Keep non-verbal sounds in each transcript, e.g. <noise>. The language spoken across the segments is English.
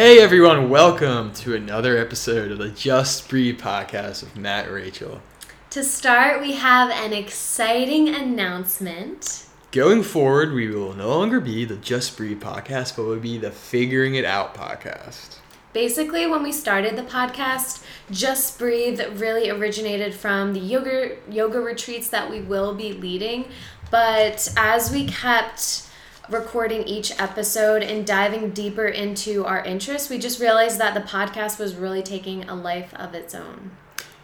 Hey everyone, welcome to another episode of the Just Breathe podcast with Matt and Rachel. To start, we have an exciting announcement. Going forward, we will no longer be the Just Breathe podcast, but will be the Figuring It Out podcast. Basically, when we started the podcast, Just Breathe really originated from the yoga yoga retreats that we will be leading. But as we kept recording each episode and diving deeper into our interests, we just realized that the podcast was really taking a life of its own.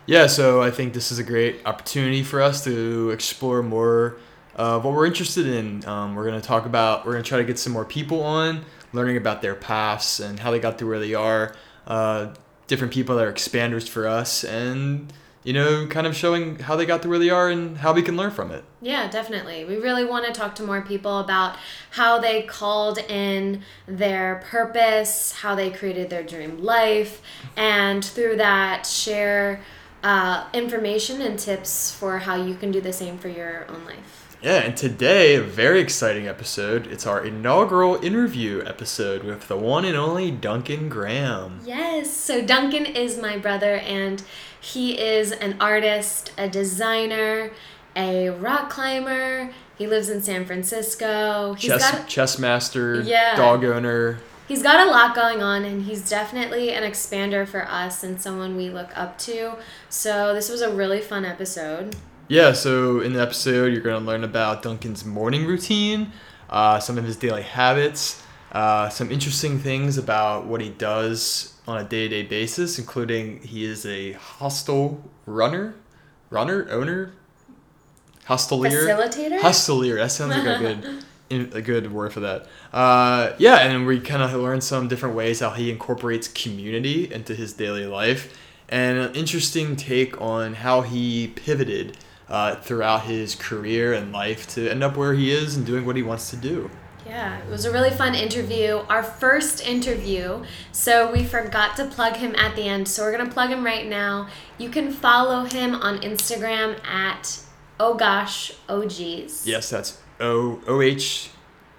Yeah, so I think this is a great opportunity for us to explore more of what we're interested in. Um, we're going to talk about, we're going to try to get some more people on, learning about their paths and how they got to where they are, uh, different people that are expanders for us, and, you know, kind of showing how they got to where they are and how we can learn from it. Yeah, definitely. We really want to talk to more people about how they called in their purpose, how they created their dream life, and through that, share uh, information and tips for how you can do the same for your own life. Yeah, and today, a very exciting episode. It's our inaugural interview episode with the one and only Duncan Graham. Yes, so Duncan is my brother, and he is an artist, a designer, a rock climber. He lives in San Francisco. He's chess, got chess master, Yeah. dog owner. he's got a lot going on, and he's definitely an expander for us and someone we look up to. So this was a really fun episode. Yeah, so in the episode, you're going to learn about Duncan's morning routine, uh, some of his daily habits, uh, some interesting things about what he does on a day to day basis, including he is a hostel runner, runner, owner, hostelier. Facilitator. Hostelier. That sounds like a good, <laughs> a good word for that. Uh, yeah, and we kind of learned some different ways how he incorporates community into his daily life, and an interesting take on how he pivoted uh, throughout his career and life to end up where he is and doing what he wants to do. Yeah, it was a really fun interview. Our first interview. So we forgot to plug him at the end. So we're going to plug him right now. You can follow him on Instagram at oh gosh, OGs. Yes, that's O O H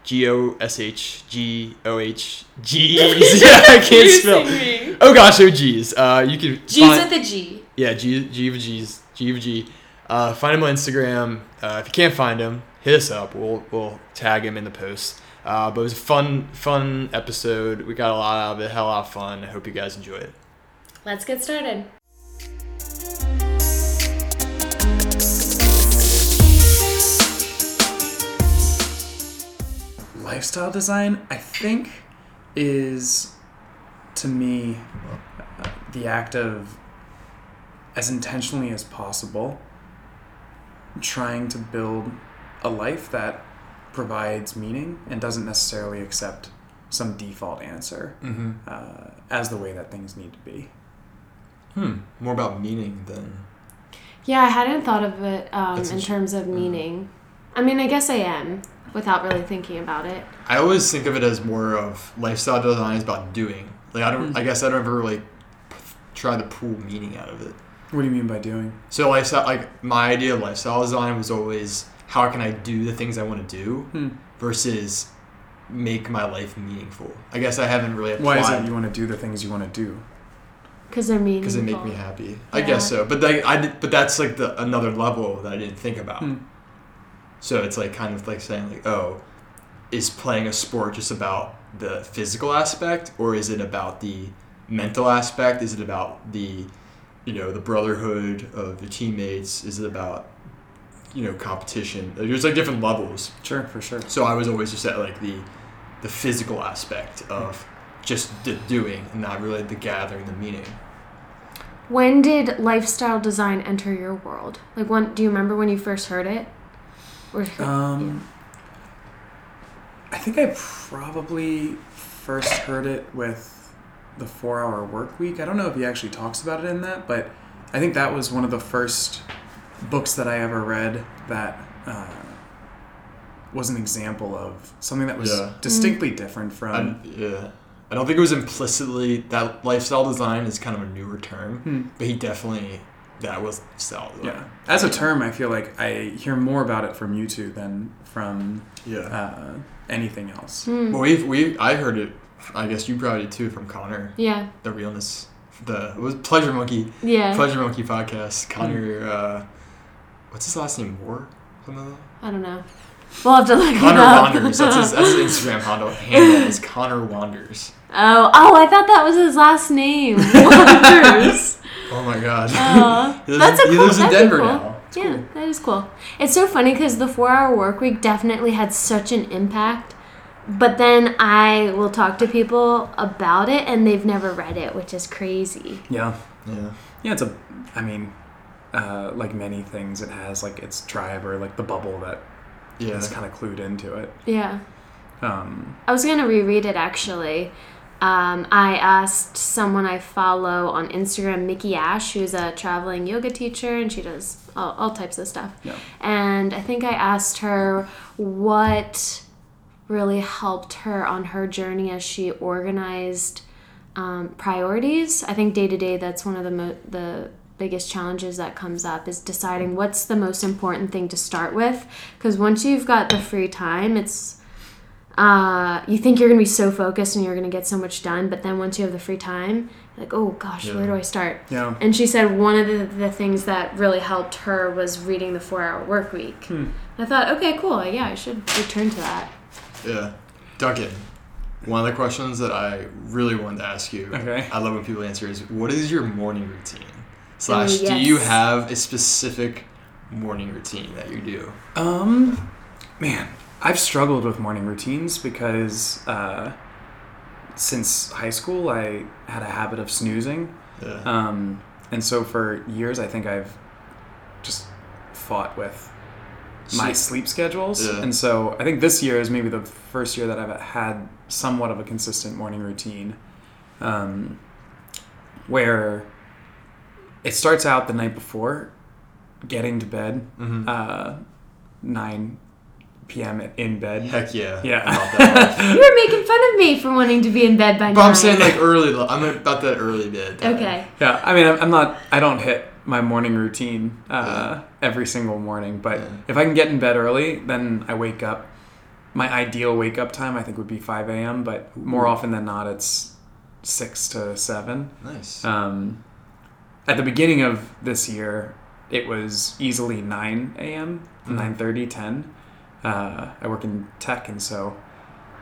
G O S H G O H G. <laughs> Yeah, I can't spell. me. Oh gosh, geez. Uh, you can G's find- with a G. Yeah, G G of G's, G of G. Uh, find him on Instagram. Uh, if you can't find him, hit us up. We'll we'll tag him in the post. Uh, but it was a fun fun episode. We got a lot out of it. hell a of fun. I hope you guys enjoy it. Let's get started. lifestyle design i think is to me uh, the act of as intentionally as possible trying to build a life that provides meaning and doesn't necessarily accept some default answer Mm-hmm. uh, as the way that things need to be Hmm. More about meaning than. Yeah, I hadn't thought of it um, in terms of meaning. I mean, I guess I am without really thinking about it. I always think of it as more of lifestyle design is about doing. Like I don't. I guess I don't ever really try to pull meaning out of it. what do you mean by doing So lifestyle, like my idea of lifestyle design was always how can I do the things I want to do Hmm. versus make my life meaningful. I guess I haven't really why is it you want to do the things you want to do Because they're meaningful. because they make me happy. I guess so, but like I did, but that's like the another level that I didn't think about. Hmm. So it's like kind of like saying like, oh, is playing a sport just about the physical aspect, or is it about the mental aspect? Is it about the, you know, the brotherhood of the teammates? Is it about, you know, competition? Like, There's like different levels. sure for sure So I was always just at like the, the physical aspect of just the doing, and not really the gathering, the meaning. When did lifestyle design enter your world? Like, when do you remember when you first heard it? Or Um, I think I probably first heard it with the Four Hour Work Week. I don't know if he actually talks about it in that, but I think that was one of the first books that I ever read that uh, was an example of something that was Yeah. distinctly different from. I, yeah. I don't think it was implicitly that lifestyle design is kind of a newer term, Hmm. but he definitely that was style design. yeah, as a term, I feel like I hear more about it from you two than from Yeah. uh, anything else. Hmm. Well, we've we I heard it I guess you probably did too from Connor. Yeah. The realness, the it was Pleasure Monkey, Yeah. Pleasure Monkey podcast. Connor, uh, what's his last name? Moore. Something like that? I don't know. We'll have to look Connor it up. Wanders. That's his, that's his Instagram handle. Handle is <laughs> Connor Wanders. oh, oh, I thought that was his last name. <laughs> Wonders. Oh my god. <laughs> He lives, that's a cool. he cool. lives in that'd Denver cool. now. It's yeah, cool. that is cool. It's so funny because the four-hour work week definitely had such an impact. But then I will talk to people about it and they've never read it, which is crazy. Yeah. Yeah. Yeah, it's a. I mean, uh, like many things, it has like its tribe or like the bubble that Yeah. is kind of clued into it. Yeah. Um, I was gonna reread it actually. Um, I asked someone I follow on Instagram, Mickey Ash, who's a traveling yoga teacher, and she does all, all types of stuff. Yeah. And I think I asked her what really helped her on her journey as she organized um, priorities. I think day to day, that's one of the mo- the biggest challenges that comes up is deciding what's the most important thing to start with. Because once you've got the free time, it's uh, you think you're gonna be so focused and you're gonna get so much done, but then once you have the free time, you're like, oh gosh, where do I start? yeah. And she said one of the, the things that really helped her was reading the four hour work week. Hmm. I thought, okay, cool. Yeah, I should return to that. Yeah. Duncan, one of the questions that I really wanted to ask you, Okay. I love when people answer, is what is your morning routine? Slash, yes. do you have a specific morning routine that you do? Um, man, I've struggled with morning routines because uh, since high school I had a habit of snoozing. Yeah. Um, and so for years, I think I've just fought with my Sleep. sleep schedules. Yeah. And so I think this year is maybe the first year that I've had somewhat of a consistent morning routine um, where it starts out the night before getting to bed, Mhm. uh, 9 p.m. in bed. Heck yeah. Yeah. I'm about that life. <laughs> You were making fun of me for wanting to be in bed by but nine. I'm saying like early. I'm about that early bed. time. okay. Yeah, I mean, I'm I'm not. I don't hit my morning routine uh, every single morning, but Yeah. if I can get in bed early, then I wake up. My ideal wake up time, I think, would be 5 a.m., but more often than not, it's 6 to 7. Nice. Um, at the beginning of this year, it was easily 9 a.m., Mhm. 9.30, 10. Uh, I work in tech, and so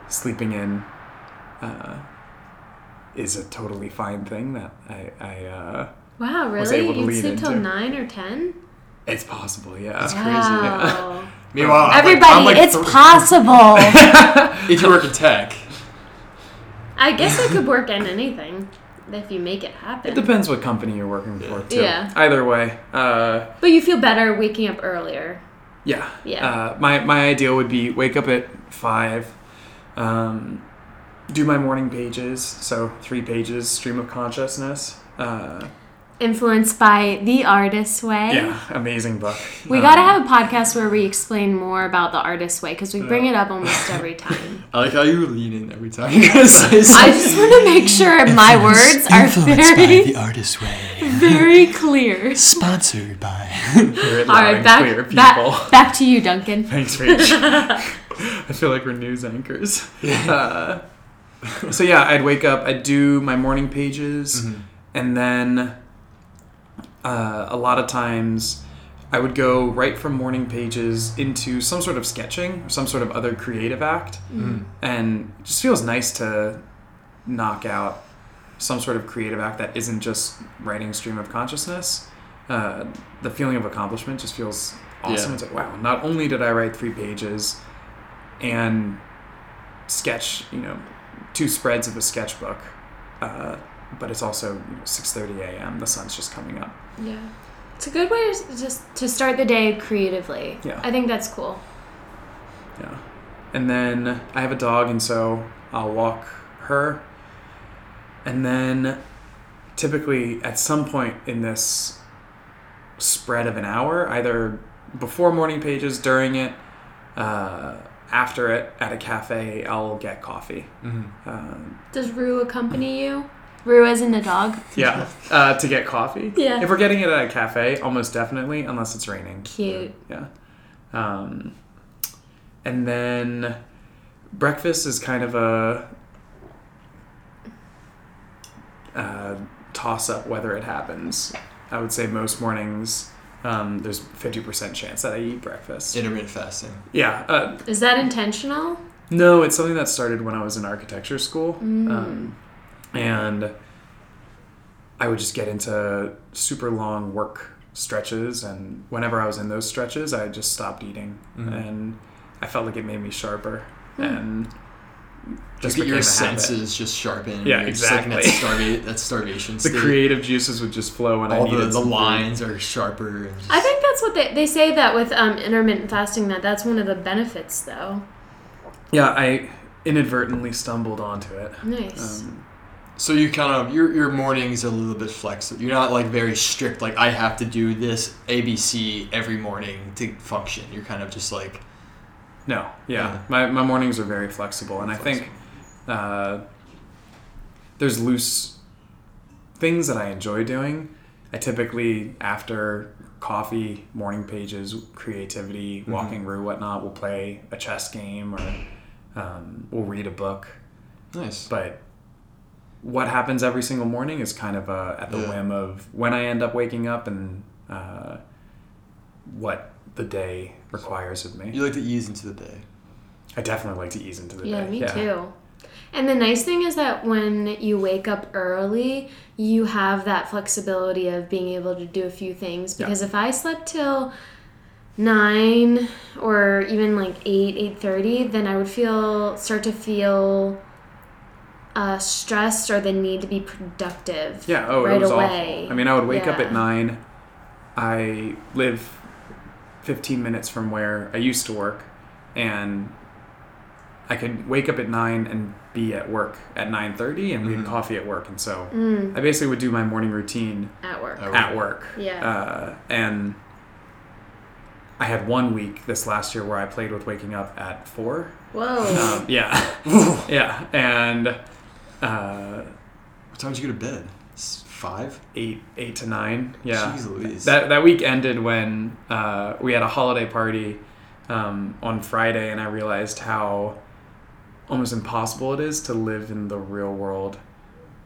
sleeping in uh, is a totally fine thing that I, I uh, Wow, Was really? able to You lead sleep till nine or ten? it's possible, yeah. That's crazy. Wow. <laughs> Meanwhile, I'm like- Everybody, I'm like it's thr- possible. <laughs> If you work in tech, I guess I could work in anything if you make it happen. It depends what company you're working for, too. Yeah. Either way, uh, But you feel better waking up earlier. yeah. Yeah. Uh, my, my ideal would be wake up at 5, um, do my morning pages, so three pages, stream of consciousness. Uh, Influenced by The Artist's Way. yeah, amazing book. We Um, gotta have a podcast where we explain more about The Artist's Way because we bring Yeah. it up almost every time. <laughs> I like how you lean in every time you guys say I just want to make sure my words are very, artist way. <laughs> very clear. Sponsored by. <laughs> Hear it All loud right, and back, clear, people. back, back to you, Duncan. Thanks, Rach. I feel like we're news anchors. Uh, so yeah, I'd wake up, I'd do my morning pages, Mhm. and then uh, a lot of times I would go right from morning pages into some sort of sketching, some sort of other creative act, Mm. and it just feels nice to knock out some sort of creative act that isn't just writing stream of consciousness. Uh, the feeling of accomplishment just feels awesome. Yeah. It's like, wow, not only did I write three pages and sketch, you know, two spreads of a sketchbook, uh, but it's also you know, 6.30 a.m. The sun's just coming up. Yeah. It's a good way to just to start the day creatively. Yeah. I think that's cool. Yeah. And then I have a dog, and so I'll walk her. And then typically at some point in this spread of an hour, either before morning pages, during it, uh, after it, at a cafe, I'll get coffee. Mhm. Um, Does Rue accompany you? Rue as in the dog? yeah, uh, to get coffee. Yeah. If we're getting it at a cafe, almost definitely, unless it's raining. Cute. Yeah. Um, and then breakfast is kind of a uh, toss up whether it happens. I would say most mornings um, there's 50% chance that I eat breakfast. Intermittent fasting. Yeah. Uh, Is that intentional? no, it's something that started when I was in architecture school. Mm. Um, and I would just get into super long work stretches. And whenever I was in those stretches, I just stopped eating. Mhm. And I felt like it made me sharper. Hmm. And Just just get your a habit. senses just sharpen. Yeah, You're just like in that, exactly. starva- that starvation <laughs> The creative juices would just flow when I All the, needed the some food. lines are sharper. And just, I think that's what they, they say that with um, intermittent fasting that that's one of the benefits though. Yeah, I inadvertently stumbled onto it. Nice. Um, So you kind of your your mornings are a little bit flexible. You're not like very strict. Like I have to do this ABC every morning to function. You're kind of just like no, yeah, Yeah. My, my mornings are very flexible, and I think uh, there's loose things that I enjoy doing. I typically, after coffee, morning pages, creativity, Mhm. walking through whatnot, we'll play a chess game or um, we'll read a book. nice. But what happens every single morning is kind of uh, at the Yeah. whim of when I end up waking up and uh, what the day requires of me. You like to ease into the day. I definitely like to ease into the day. yeah, day. me too. And the nice thing is that when you wake up early, you have that flexibility of being able to do a few things. Yeah. Because if I slept till nine or even like eight, eight thirty, then I would feel start to feel uh, stressed or the need to be productive. Yeah. Oh, right it was away. awful. I mean, I would wake up at nine. I live 15 minutes from where I used to work, and I could wake up at nine and be at work at 9:30, and we had Mhm. coffee at work, and so Mm, I basically would do my morning routine at work. At at work. Yeah. Uh, and I had one week this last year where I played with waking up at four. Whoa. Um, yeah, <laughs> yeah, and uh, What time did you go to bed? S- Five. eight, eight to nine. Yeah, Jeez Louise. that that week ended when uh, we had a holiday party um, on Friday, and I realized how almost impossible it is to live in the real world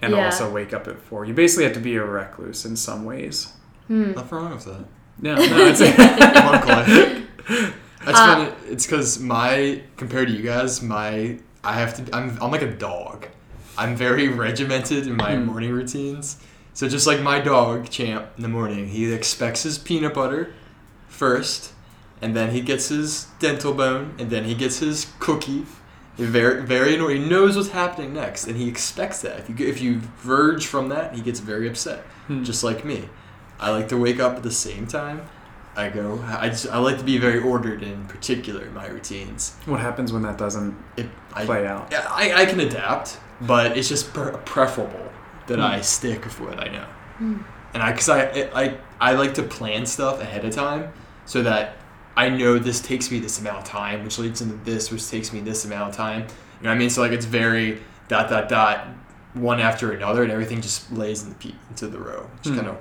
and Yeah. also wake up at four. You basically have to be a recluse in some ways. Hmm. Nothing wrong with that. No, <laughs> no, it's Monk life. <laughs> That's Uh, funny. It's because my compared to you guys, my I have to. I'm I'm like a dog. I'm very regimented in my Hmm. morning routines. So just like my dog, Champ, in the morning, he expects his peanut butter first, and then he gets his dental bone, and then he gets his cookie. Very very annoying. He knows what's happening next, and he expects that. If you if you verge from that, he gets very upset Hmm. just like me. I like to wake up at the same time. I go. I just I like to be very ordered in particular in my routines. what happens when that doesn't It, I, play out. yeah, I, I can adapt, but it's just pre- preferable that Hmm. I stick with what I know. Hmm. And I, cause I, I, I like to plan stuff ahead of time so that I know this takes me this amount of time, which leads into this, which takes me this amount of time. You know what I mean? So like it's very dot dot dot, one after another, and everything just lays in the pe- into the row. Just Hmm. kind of,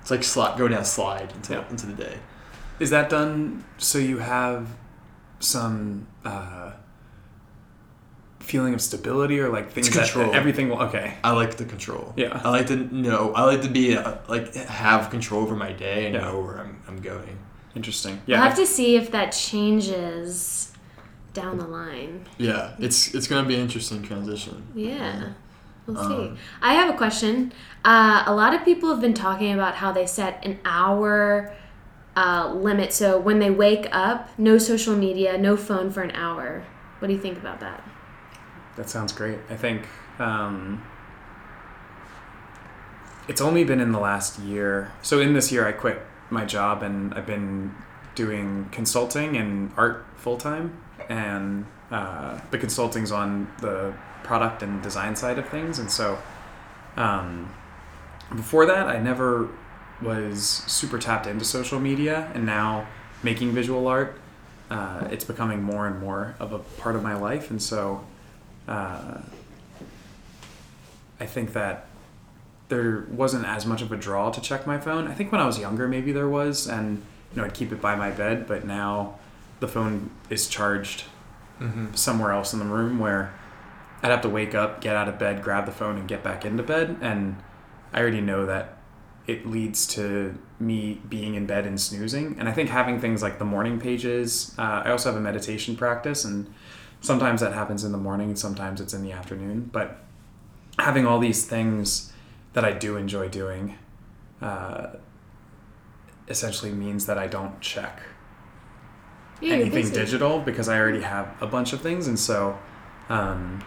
it's like slide, go down slide into Yeah. into the day. Is that done so you have some uh, feeling of stability or like things that control. everything will okay? I like the control. Yeah. I like to know. I like to be uh, like have control over my day and Yeah. know where I'm, I'm going. Interesting. Yeah. We'll have to see if that changes down the line. Yeah, it's it's gonna be an interesting transition. Yeah. We'll Um, see. I have a question. Uh, a lot of people have been talking about how they set an hour uh, limit. So when they wake up, no social media, no phone for an hour. What do you think about that? That sounds great. I think um, it's only been in the last year. So in this year, I quit my job and I've been doing consulting and art full time, and uh, the consulting's on the product and design side of things. And so um, before that, I never was super tapped into social media, and now making visual art, uh, it's becoming more and more of a part of my life, and so uh, I think that there wasn't as much of a draw to check my phone. I think when I was younger, maybe there was, and you know, I'd keep it by my bed. But now, the phone is charged Mm-hmm. somewhere else in the room where I'd have to wake up, get out of bed, grab the phone, and get back into bed. And I already know that it leads to me being in bed and snoozing. And I think having things like the morning pages, uh, I also have a meditation practice, and sometimes that happens in the morning, and sometimes it's in the afternoon. But having all these things that I do enjoy doing uh, essentially means that I don't check Yeah, anything digital because I already have a bunch of things, and so um,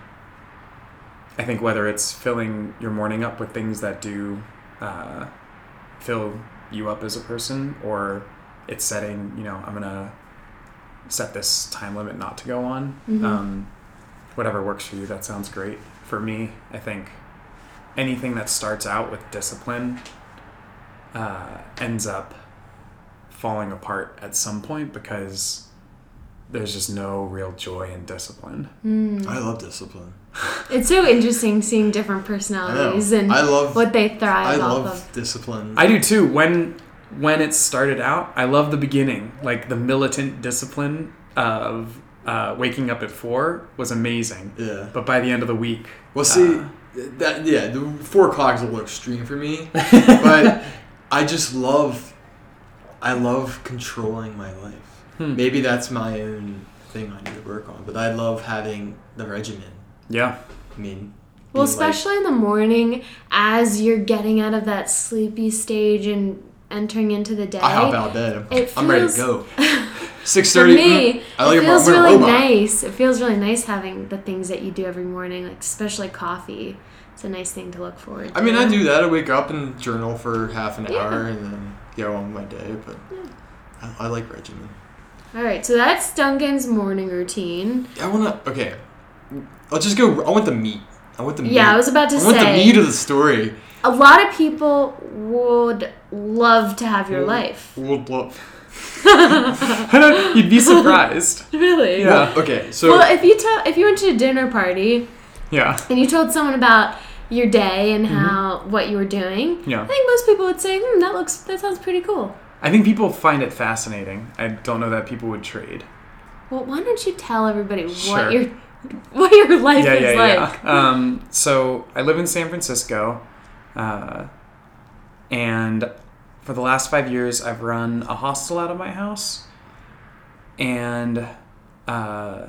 I think whether it's filling your morning up with things that do uh, fill you up as a person, or it's setting, you know, I'm gonna set this time limit not to go on. Mhm. Um, whatever works for you, that sounds great. For me, I think anything that starts out with discipline uh, ends up falling apart at some point because there's just no real joy in discipline. Mm. I love discipline. <laughs> It's so interesting seeing different I personalities and I love. what they thrive I off love of. discipline. I do too. When when it started out, I love the beginning, like the militant discipline of uh, waking up at four was amazing. yeah. But by the end of the week, Well, see, uh, that yeah, the four o'clock is a little extreme for me, <laughs> but I just love, I love controlling my life. Hmm. Maybe that's my own thing I need to work on, but I love having the regimen. yeah, I mean, Well, being like- especially in the morning as you're getting out of that sleepy stage and entering into the day. I hop out of bed. I'm, It I'm ready to go. <laughs> Six thirty. Me, I like it oh, feels I'm a really nice. It feels really nice having the things that you do every morning, like especially coffee. It's a nice thing to look forward to. I mean, I do that. I wake up and journal for half an Yeah. hour and then go on my day. But I, I like regimen. All right, so that's Duncan's morning routine. I wanna. Okay, I'll just go. I want the meat. I want the meat. Yeah, I was about to say I want the meat of the story. A lot of people would love to have your Well, life. <laughs> Well, well, <laughs> I don't, you'd be surprised. <laughs> Really? Yeah. okay, so well, if you tell if you went to a dinner party Yeah, and you told someone about your day and Mm-hmm. how what you were doing, yeah. I think most people would say, "Hmm, that looks that sounds pretty cool." I think people find it fascinating. I don't know that people would trade. Well, why don't you tell everybody Sure. what your what your life yeah, is yeah, like? yeah. Um, so I live in San Francisco, uh, and for the last five years, I've run a hostel out of my house, and uh,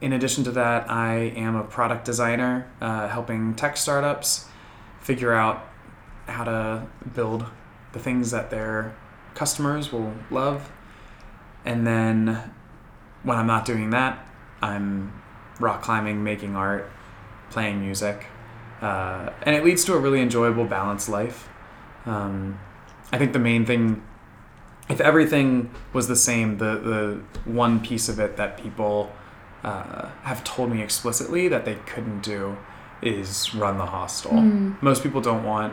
in addition to that, I am a product designer, uh, helping tech startups figure out how to build the things that their customers will love, and then when I'm not doing that, I'm rock climbing, making art, playing music, uh, and it leads to a really enjoyable, balanced life. Um, I think the main thing, if everything was the same, the the one piece of it that people uh, have told me explicitly that they couldn't do is run the hostel. Mm. Most people don't want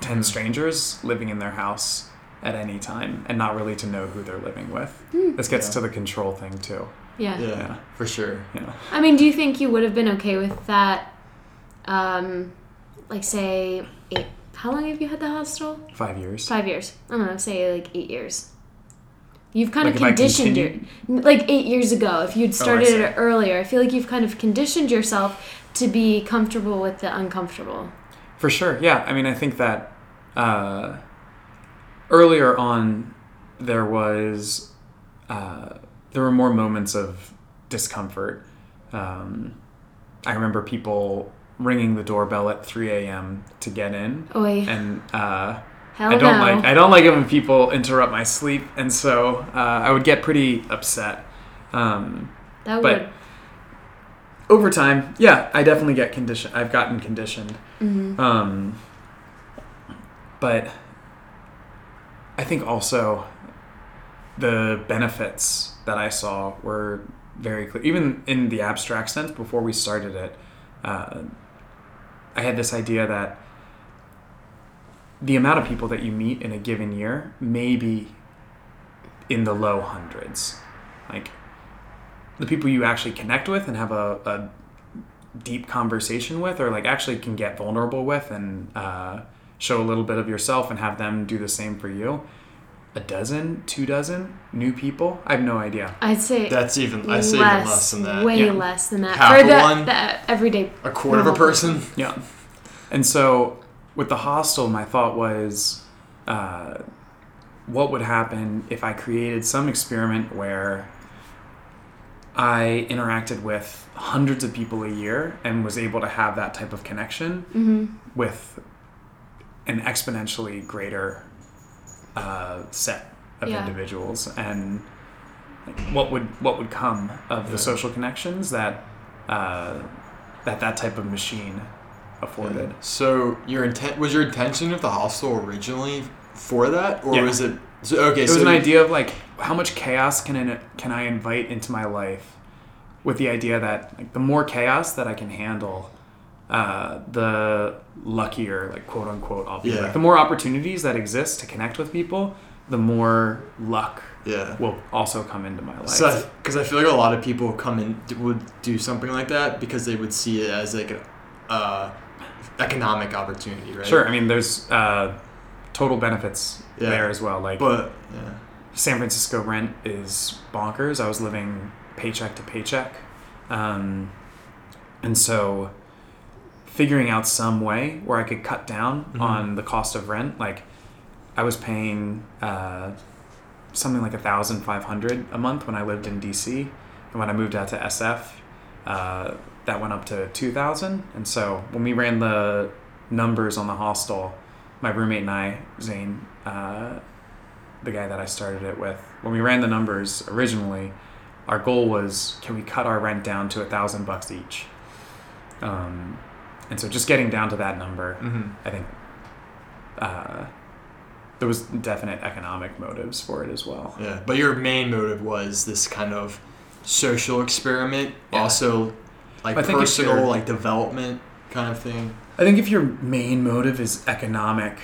ten strangers living in their house at any time and not really to know who they're living with. Hmm. This gets Yeah. to the control thing too. Yeah. yeah, Yeah. for sure. Yeah. I mean, do you think you would have been okay with that? Um, like say eight. How long have you had the hostel? Five years. Five years. I don't know. Say like eight years. You've kind Like of conditioned your like eight years ago. If you'd Oh, started see. it earlier, I feel like you've kind of conditioned yourself to be comfortable with the uncomfortable. For sure, yeah. I mean, I think that uh, earlier on there was uh, there were more moments of discomfort. Um, I remember people ringing the doorbell at 3 a.m. to get in, Oi, and uh, hell I don't no. like I don't like it when people interrupt my sleep, and so uh, I would get pretty upset. Um, that but- would. over time, yeah, I definitely get conditioned. I've gotten conditioned. mhm. Um, but I think also the benefits that I saw were very clear. Even in the abstract sense, before we started it, uh, I had this idea that the amount of people that you meet in a given year may be in the low hundreds. Like the people you actually connect with and have a, a deep conversation with or like actually can get vulnerable with and uh, show a little bit of yourself and have them do the same for you a dozen, two dozen new people. I have no idea. I'd say That's even I say less, even less than that. way Yeah. less than that Half for the, one? the everyday. A quarter of a normal person. Yeah. And so with the hostel, my thought was, uh, what would happen if I created some experiment where I interacted with hundreds of people a year and was able to have that type of connection hmm with an exponentially greater uh, set of Yeah. individuals and like, what would what would come of the Yeah. social connections that uh, that that type of machine afforded. So your intent was your intention of the hostel originally for that, or Yeah. was it? So, okay, so It so was an idea of like how much chaos can I, can I invite into my life, with the idea that like the more chaos that I can handle, uh, the luckier like quote unquote I'll be. Yeah. Like the more opportunities that exist to connect with people, the more luck Yeah. will also come into my life. So, because I feel like a lot of people come in would do something like that because they would see it as like a uh, economic opportunity, right? Sure, I mean there's uh, total benefits Yeah. there as well. Like But yeah, San Francisco rent is bonkers. I was living paycheck to paycheck. Um, and so figuring out some way where I could cut down Mhm. on the cost of rent, like I was paying uh, something like a thousand five hundred a month when I lived in DC, and when I moved out to SF, uh, that went up to two thousand. And so when we ran the numbers on the hostel, my roommate and I, Zane, uh, the guy that I started it with, when we ran the numbers originally, our goal was can we cut our rent down to a thousand bucks each? Um, and so just getting down to that number, mm-hmm. I think uh, there was definite economic motives for it as well. yeah. But your main motive was this kind of social experiment, Yeah. also like personal, like development kind of thing. I think if your main motive is economic,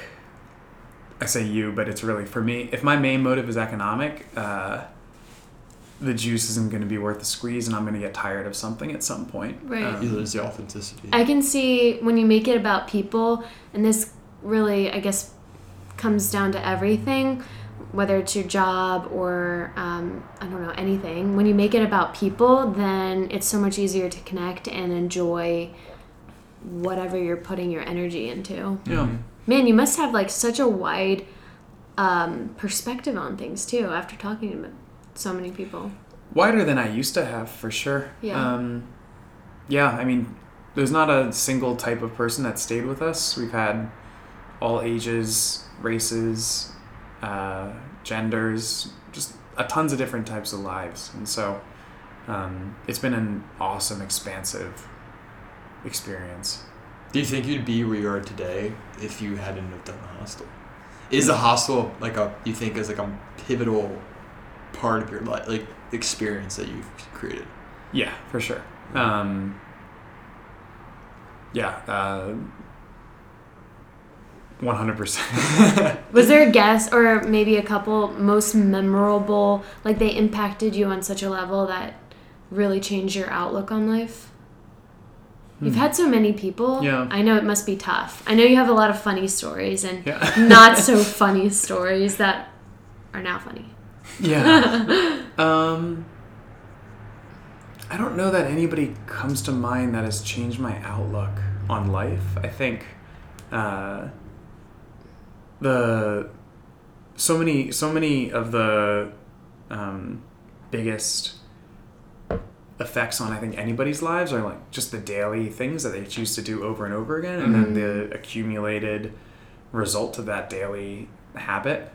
I say you, but it's really for me. If my main motive is economic, uh, the juice isn't going to be worth the squeeze, and I'm going to get tired of something at some point. Right. Um, You lose the authenticity. I can see when you make it about people, and this really, I guess, comes down to everything, whether it's your job or, um, I don't know, anything. When you make it about people, then it's so much easier to connect and enjoy whatever you're putting your energy into. yeah. Man, you must have like such a wide um, perspective on things too after talking to so many people. wider than I used to have for sure. Yeah. Um, yeah, I mean, there's not a single type of person that stayed with us. We've had all ages, races, uh, genders, just a tons of different types of lives, and so um, it's been an awesome, expansive experience. Do you think you'd be where you are today if you hadn't have done the hostel? Is the hostel like a you think is like a pivotal part of your life, like experience that you've created? Yeah, for sure. Um, yeah, uh, one hundred percent. <laughs> Was there a guess or maybe a couple most memorable, like they impacted you on such a level that really changed your outlook on life? You've had so many people. Hmm. Yeah. I know it must be tough. I know you have a lot of funny stories and Yeah. not so <laughs> funny stories that are now funny. Yeah. <laughs> um, I don't know that anybody comes to mind that has changed my outlook on life. I think uh, the so many so many of the um, biggest effects on I think anybody's lives are like just the daily things that they choose to do over and over again, and then the accumulated result of that daily habit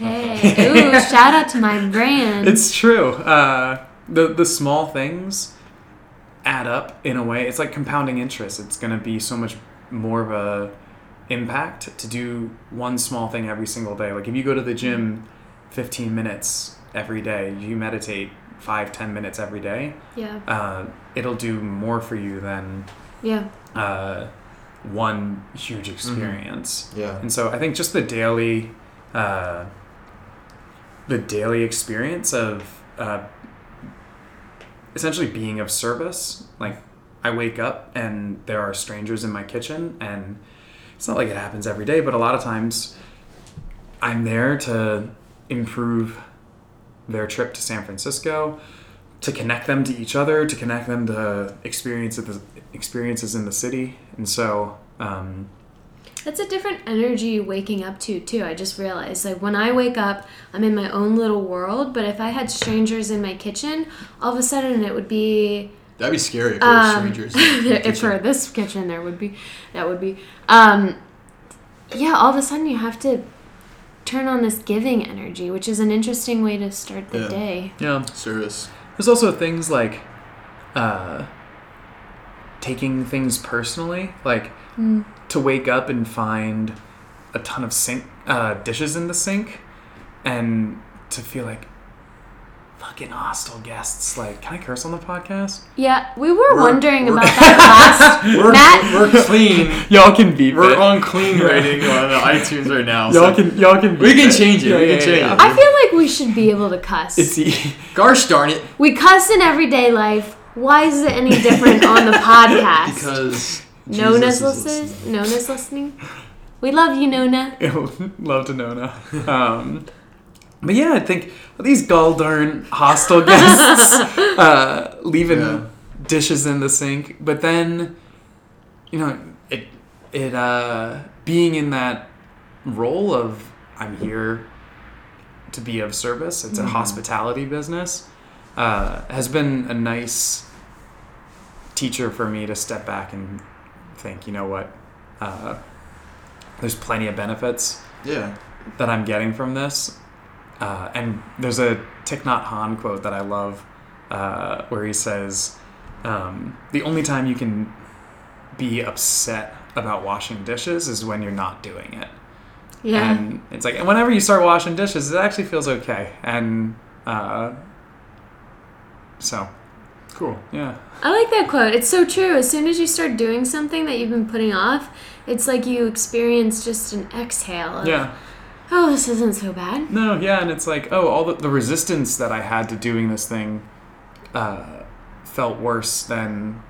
Hey, <laughs> ooh, shout out to my brand. It's true. Uh, the the small things add up in a way. It's like compounding interest. It's going to be so much more of a impact to do one small thing every single day. Like if you go to the gym 15 minutes every day, you meditate five ten minutes every day, yeah, uh, it'll do more for you than yeah, uh, one huge experience. Yeah. And so I think just the daily, uh, the daily experience of uh, essentially being of service. Like I wake up and there are strangers in my kitchen, and it's not like it happens every day, but a lot of times I'm there to improve their trip to San Francisco, to connect them to each other, to connect them to experiences experiences in the city, and so. Um, It's a different energy waking up to too. I just realized like when I wake up, I'm in my own little world. But if I had strangers in my kitchen, all of a sudden it would be That'd be scary if there were um, strangers. in <laughs> if for this kitchen there would be that would be um, yeah. All of a sudden you have to turn on this giving energy, which is an interesting way to start the Yeah. day. yeah, Service. There's also things like uh, taking things personally, like to wake up and find a ton of sink uh, dishes in the sink, and to feel like fucking hostile guests. Like, can I curse on the podcast? Yeah, we were We're- wondering we're- about <laughs> that last. We're, Matt- we're clean. <laughs> Y'all can beat We're it. on clean rating on iTunes right now. Y'all so can y'all can. We beat can change it, Yeah, we can yeah, change yeah. it. I feel like we should be able to cuss. It's e- gosh darn it. we cuss in everyday life. Why is it any different on the <laughs> podcast? Because Nona's Jesus is listening. Nona's listening. We love you, Nona. <laughs> Love to know now. Um, but yeah, I think these gall darn hostile guests <laughs> uh, leaving Yeah. dishes in the sink, but then you know it it uh, being in that role of I'm here to be of service. It's a hospitality business. Uh, has been a nice teacher for me to step back and think. You know what? Uh, there's plenty of benefits Yeah. that I'm getting from this. Uh, and there's a Thich Nhat Hanh quote that I love uh, where he says, um, The only time you can be upset about washing dishes is when you're not doing it. Yeah. And it's like, and whenever you start washing dishes, it actually feels okay. And uh, so, Cool. yeah. I like that quote. It's so true. As soon as you start doing something that you've been putting off, it's like you experience just an exhale. Of, Yeah. Oh, this isn't so bad. No, yeah, and it's like, oh, all the, the resistance that I had to doing this thing uh, felt worse than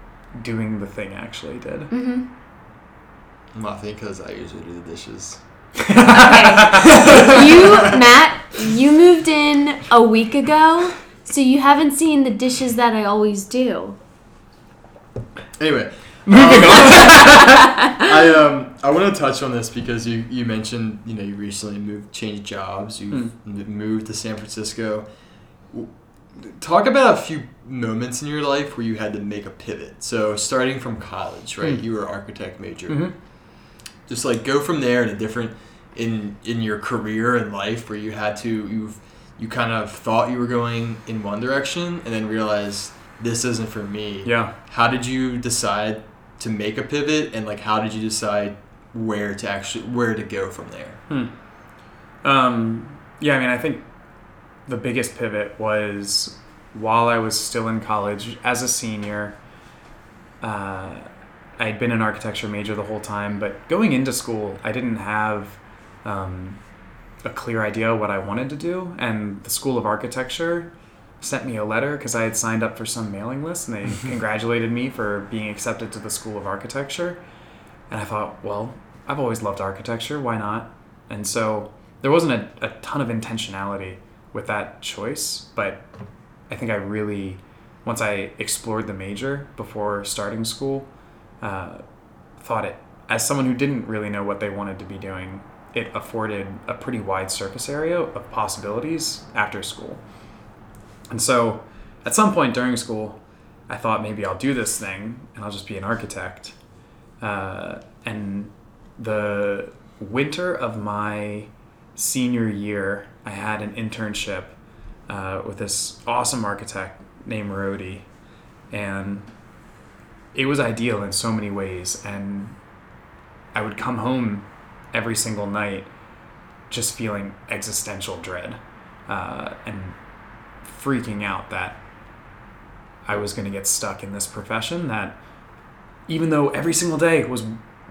doing the thing actually did. Mm-hmm. I think because I usually do the dishes. Okay. <laughs> you, Matt, you moved in a week ago, so you haven't seen the dishes that I always do. Anyway, Moving on. <laughs> I um I want to touch on this because you you mentioned you know you recently moved changed jobs you Mm. moved to San Francisco. Talk about a few moments in your life where you had to make a pivot. So starting from college, right? Mm. You were architect major. Mhm. Just like go from there in a different in in your career and life where you had to you've you kind of thought you were going in one direction and then realized this isn't for me Yeah. how did you decide to make a pivot and like how did you decide where to actually where to go from there Hmm. Um, yeah, I mean, I think the biggest pivot was while I was still in college as a senior. Uh, I had been an architecture major the whole time, but going into school, I didn't have um, a clear idea of what I wanted to do. And the School of Architecture sent me a letter because I had signed up for some mailing list and they <laughs> congratulated me for being accepted to the School of Architecture. And I thought, well, I've always loved architecture. Why not? And so there wasn't a, a ton of intentionality with that choice, but I think I really, once I explored the major before starting school, uh, thought it, as someone who didn't really know what they wanted to be doing, it afforded a pretty wide surface area of possibilities after school. And so at some point during school, I thought maybe I'll do this thing and I'll just be an architect. Uh, and the winter of my senior year, I had an internship uh, with this awesome architect named Rodi. and it was ideal in so many ways. And I would come home every single night just feeling existential dread uh, and freaking out that I was going to get stuck in this profession that even though every single day was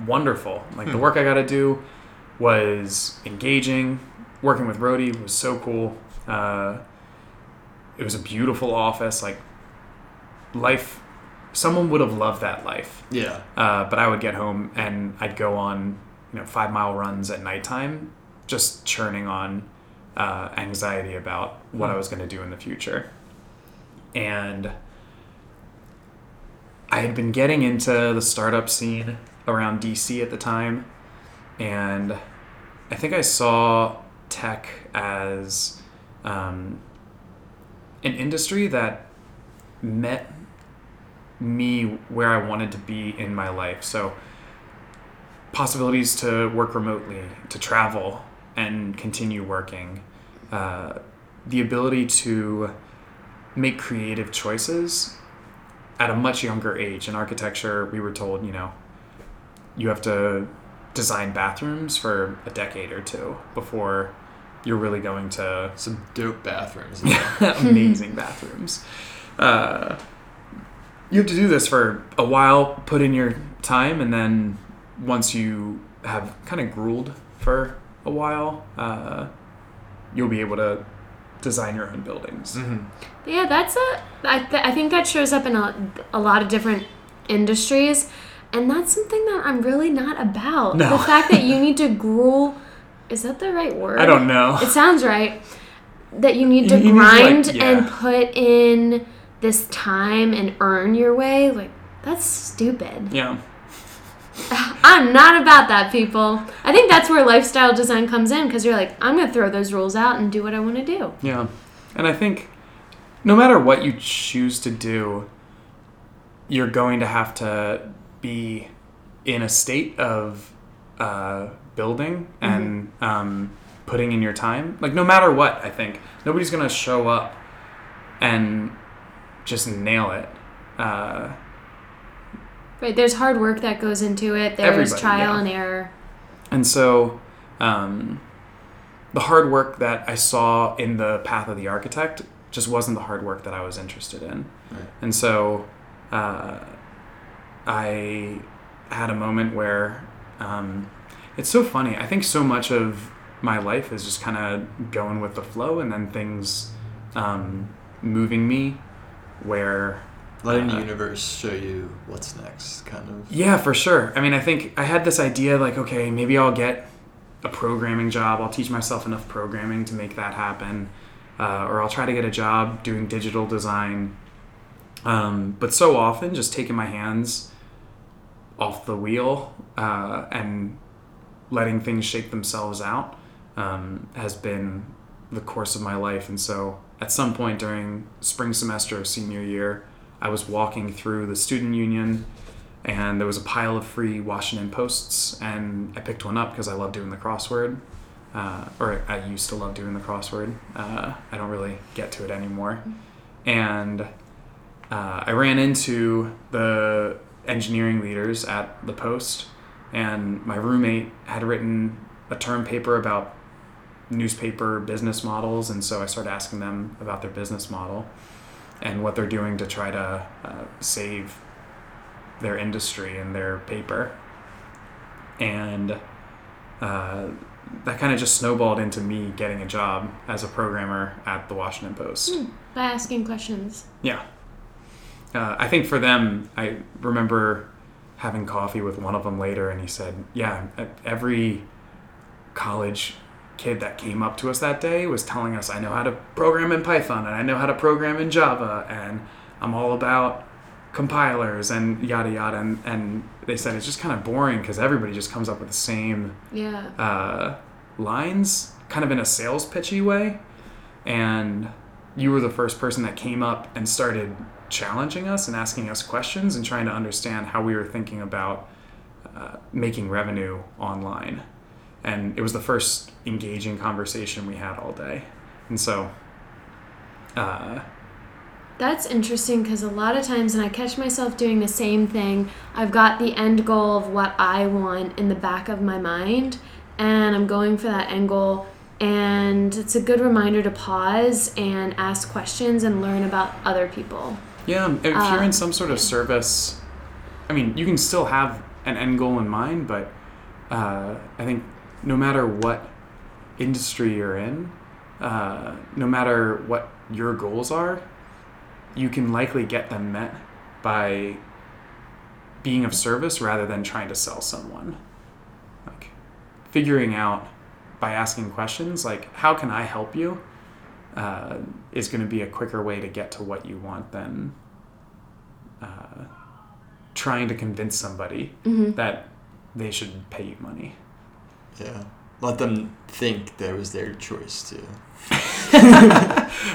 wonderful, like the Hmm. work I got to do was engaging, working with Rody was so cool. Uh, it was a beautiful office, like life. Someone would have loved that life, yeah uh, but I would get home and I'd go on, you know, five mile runs at nighttime, just churning on uh, anxiety about what I was going to do in the future. And I had been getting into the startup scene around DC at the time, and I think I saw tech as um, an industry that met me where I wanted to be in my life. So, possibilities to work remotely, to travel and continue working, uh, the ability to make creative choices at a much younger age. In architecture, we were told, you know, you have to design bathrooms for a decade or two before you're really going to Some dope bathrooms. <laughs> amazing bathrooms. Uh, you have to do this for a while, put in your time, and then once you have kind of grueled for a while, uh, you'll be able to design your own buildings. hmm Yeah, that's a. I, th- I think that shows up in a, a lot of different industries, and that's something that I'm really not about. No. The fact that you need to gruel. Is that the right word? I don't know. It sounds right. That you need to You- you need to, like, grind yeah. and put in this time and earn your way. Like, that's stupid. Yeah. I'm not about that, people. I think that's where lifestyle design comes in because you're like, I'm going to throw those rules out and do what I want to do. Yeah. And I think no matter what you choose to do, you're going to have to be in a state of uh, building and um, putting in your time. Like, no matter what, I think nobody's going to show up and just nail it. Uh, Right, there's hard work that goes into it. There's Everybody, trial yeah. and error. And so, um, the hard work that I saw in the path of the architect just wasn't the hard work that I was interested in. Right. And so, uh, I had a moment where um, it's so funny. I think so much of my life is just kind of going with the flow, and then things um, moving me where Letting the Uh, universe show you what's next, kind of. Yeah, for sure. I mean, I think I had this idea like, okay, maybe I'll get a programming job. I'll teach myself enough programming to make that happen. Uh, or I'll try to get a job doing digital design. Um, but so often, just taking my hands off the wheel uh, and letting things shake themselves out um, has been the course of my life. And so, at some point during spring semester of senior year, I was walking through the student union and there was a pile of free Washington Posts, and I picked one up because I love doing the crossword. Uh, or I used to love doing the crossword. Uh, I don't really get to it anymore. And uh, I ran into the engineering leaders at the Post, and my roommate had written a term paper about newspaper business models, and so I started asking them about their business model and what they're doing to try to uh, save their industry and their paper. And uh, that kind of just snowballed into me getting a job as a programmer at the Washington Post. Hmm, by asking questions. Yeah. Uh, I think for them, I remember having coffee with one of them later, and he said, Yeah, every college kid that came up to us that day was telling us, I know how to program in Python, and I know how to program in Java, and I'm all about compilers and yada yada. And, and they said it's just kind of boring because everybody just comes up with the same Yeah. uh, lines, kind of in a sales pitchy way. And you were the first person that came up and started challenging us and asking us questions and trying to understand how we were thinking about uh, making revenue online. And it was the first engaging conversation we had all day. And so, uh, That's interesting because a lot of times, and I catch myself doing the same thing, I've got the end goal of what I want in the back of my mind, and I'm going for that end goal. And it's a good reminder to pause and ask questions and learn about other people. Yeah, if you're Um, in some sort of service, I mean, you can still have an end goal in mind, but uh, I think no matter what industry you're in, uh, no matter what your goals are, you can likely get them met by being of service rather than trying to sell someone. Like figuring out by asking questions like how can i help you uh, is going to be a quicker way to get to what you want than uh, trying to convince somebody Mm-hmm. that they should pay you money Yeah. Let them think that it was their choice too. <laughs>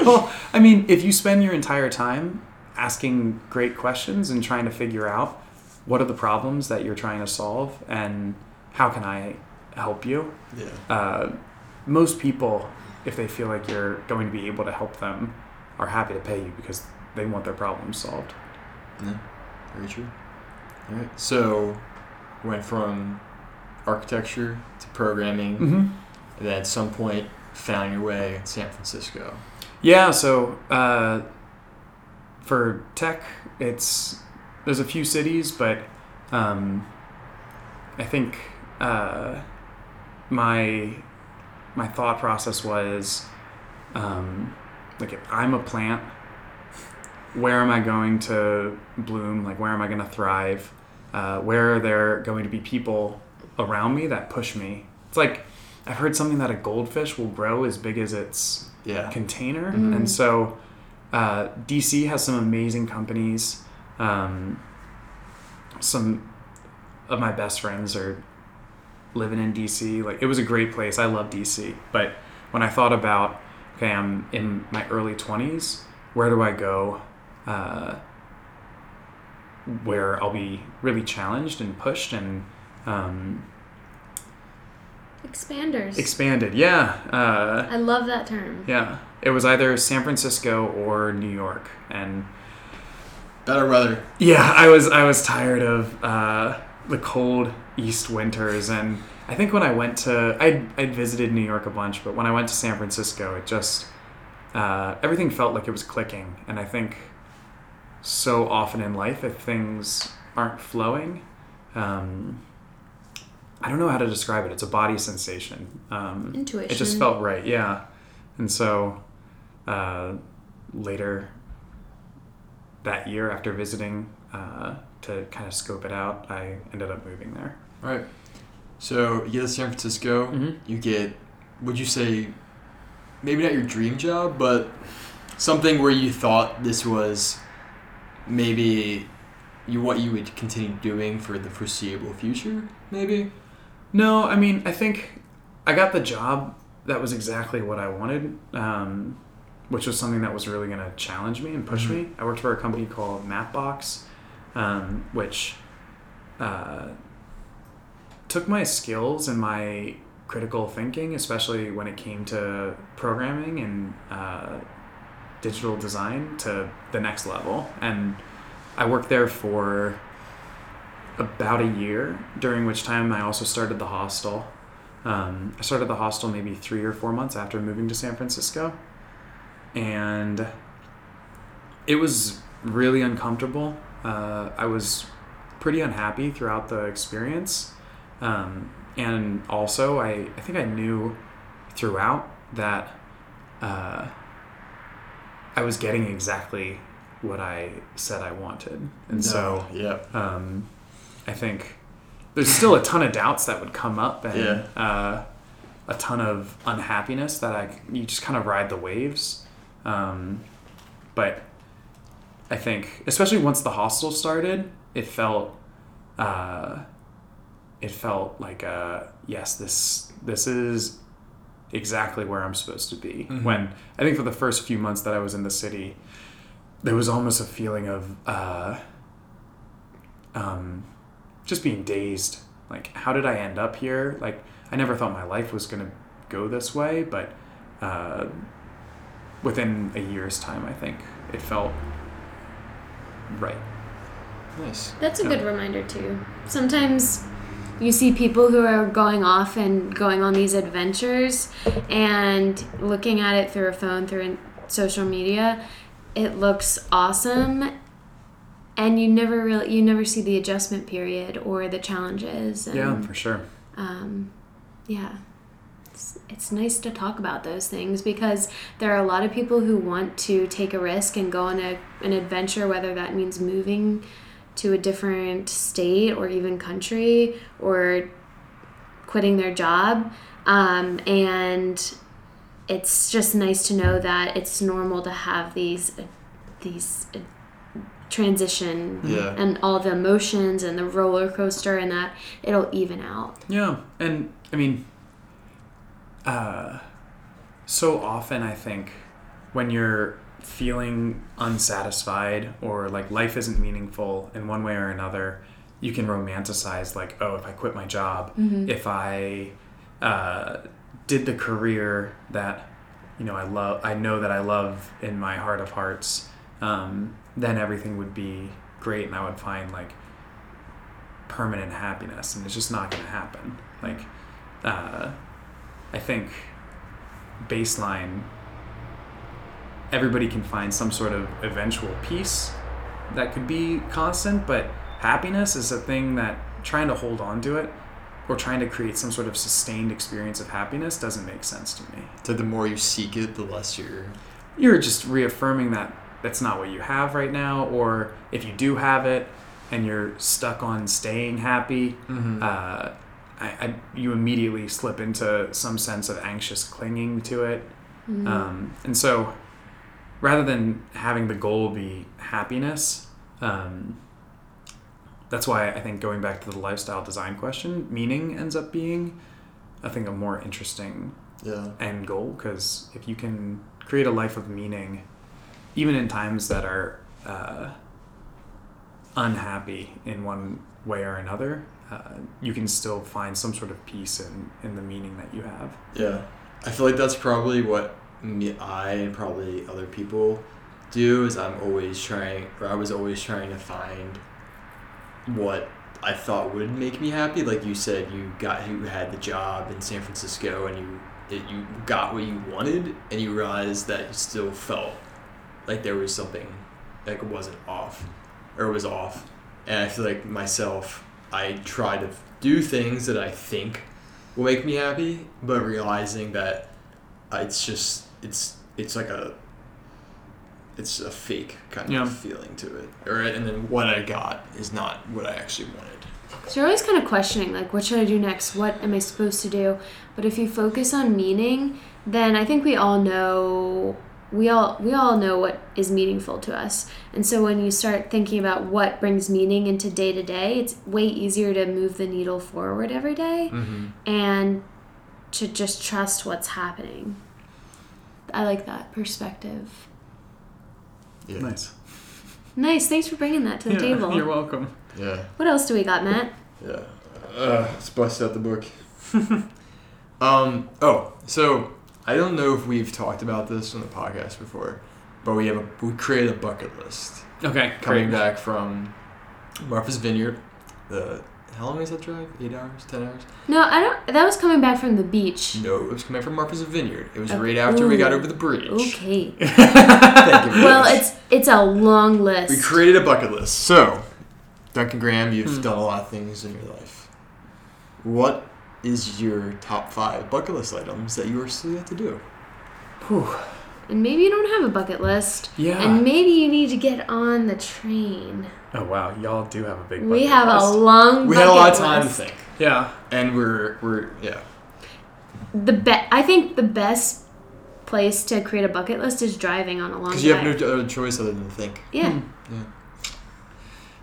well, I mean, if you spend your entire time asking great questions and trying to figure out what are the problems that you're trying to solve and how can I help you, Yeah. uh, most people, if they feel like you're going to be able to help them, are happy to pay you because they want their problems solved. Yeah. Very true. All right. So, went from architecture programming, Mm-hmm. and then at some point found your way in San Francisco. Yeah, so uh, for tech, it's there's a few cities, but um, I think uh, my my thought process was um, like if I'm a plant, where am I going to bloom? Like where am I going to thrive? Uh, where are there going to be people around me that push me? It's like I've heard something that a goldfish will grow as big as its Yeah. container. Mhm. And so uh, DC has some amazing companies. Um, some of my best friends are living in DC. Like it was a great place. I love DC. But when I thought about, okay, I'm in my early 20s, where do I go? Uh, where I'll be really challenged and pushed and um, Expanders. expanded. Yeah. Uh, I love that term. yeah, it was either San Francisco or New York, and Better weather. yeah, I was I was tired of uh, the cold East winters, and I think when I went to I I visited New York a bunch, but when I went to San Francisco, it just uh, everything felt like it was clicking, and I think so often in life, if things aren't flowing. Um, I don't know how to describe it. It's a body sensation. Um, Intuition. it just felt right, yeah. And so uh, later that year, after visiting uh, to kind of scope it out, I ended up moving there. All right. So you get to San Francisco. Mhm. You get, would you say, maybe not your dream job, but something where you thought this was maybe you what you would continue doing for the foreseeable future, maybe. No, I mean, I think I got the job that was exactly what I wanted, um, which was something that was really going to challenge me and push Mhm. me. I worked for a company called Mapbox, um, which uh, took my skills and my critical thinking, especially when it came to programming and uh, digital design, to the next level. And I worked there for about a year, during which time I also started the hostel. Um, I started the hostel maybe three or four months after moving to San Francisco. And it was really uncomfortable. Uh, I was pretty unhappy throughout the experience. Um, and also, I, I think I knew throughout that uh, I was getting exactly what I said I wanted. And so yeah. um, I think there's still a ton of doubts that would come up and Yeah. uh, a ton of unhappiness that I you just kind of ride the waves. Um, but I think, especially once the hostel started, it felt uh, it felt like uh, yes, this this is exactly where I'm supposed to be. Mhm. When I think for the first few months that I was in the city, there was almost a feeling of uh, um, just being dazed. Like, how did I end up here? Like, I never thought my life was gonna go this way, but uh, within a year's time, I think it felt right. Nice. That's a Yeah. good reminder too. Sometimes you see people who are going off and going on these adventures and looking at it through a phone, through social media, it looks awesome and you never really you never see the adjustment period or the challenges and Yeah, for sure. um, yeah it's, it's nice to talk about those things because there are a lot of people who want to take a risk and go on a, an adventure whether that means moving to a different state or even country or quitting their job. Um, and it's just nice to know that it's normal to have these these transition Yeah. and all the emotions and the roller coaster and that it'll even out. Yeah, and I mean, uh, so often I think when you're feeling unsatisfied or like life isn't meaningful in one way or another, you can romanticize like, oh, if I quit my job, if I uh, did the career that you know I love, I know that I love in my heart of hearts, um, then everything would be great, and I would find like permanent happiness, and it's just not going to happen. Like, uh, I think baseline, everybody can find some sort of eventual peace that could be constant, but happiness is a thing that trying to hold on to it or trying to create some sort of sustained experience of happiness doesn't make sense to me. So the more you seek it, the less you're. You're just reaffirming that that's not what you have right now, or if you do have it and you're stuck on staying happy, Mm-hmm. uh, I, I, you immediately slip into some sense of anxious clinging to it. Um, and so, rather than having the goal be happiness, um, that's why I think going back to the lifestyle design question, meaning ends up being, I think, a more interesting yeah. end goal. Because if you can create a life of meaning, even in times that are uh, unhappy in one way or another, uh, you can still find some sort of peace in, in the meaning that you have. Yeah, I feel like that's probably what me, I and probably other people do. Is I'm always trying, or I was always trying to find what I thought would make me happy. Like you said, you got you had the job in San Francisco, and you it, you got what you wanted, and you realized that you still felt like there was something like wasn't off, or was off. And I feel like myself, I try to do things that I think will make me happy, but realizing that it's just it's it's like a it's a fake kind Yeah. of feeling to it, or and then what I got is not what I actually wanted. So you're always kind of questioning, like, what should I do next? What am I supposed to do? But if you focus on meaning, then I think we all know we all we all know what is meaningful to us. And so when you start thinking about what brings meaning into day to day, it's way easier to move the needle forward every day Mm-hmm. and to just trust what's happening. I like that perspective. Yeah. Nice. Nice. Thanks for bringing that to the Yeah, table. You're welcome. Yeah. What else do we got, Matt? Yeah. Uh, let's bust out the book. <laughs> um. Oh, so I don't know if we've talked about this on the podcast before, but we have a we created a bucket list Okay, coming great. back from Martha's Vineyard. The how long is that drive? Eight hours? Ten hours? No, I don't. That was coming back from the beach. No, it was coming from Martha's Vineyard. It was Okay. right after we got over the bridge. Okay. <laughs> <laughs> Thank you. Well, much. it's it's a long list. We created a bucket list. So, Duncan Graham, you've Hmm. done a lot of things in your life. What is your top five bucket list items that you are still yet to do? Whew. and maybe you don't have a bucket list. Yeah. And maybe you need to get on the train. oh wow, y'all do have a big. We bucket have a long. We had a lot of time list. to think, Yeah. and we're we're yeah. The be- I think the best place to create a bucket list is driving on a long. Because you have no other choice other than to think. Yeah. Yeah.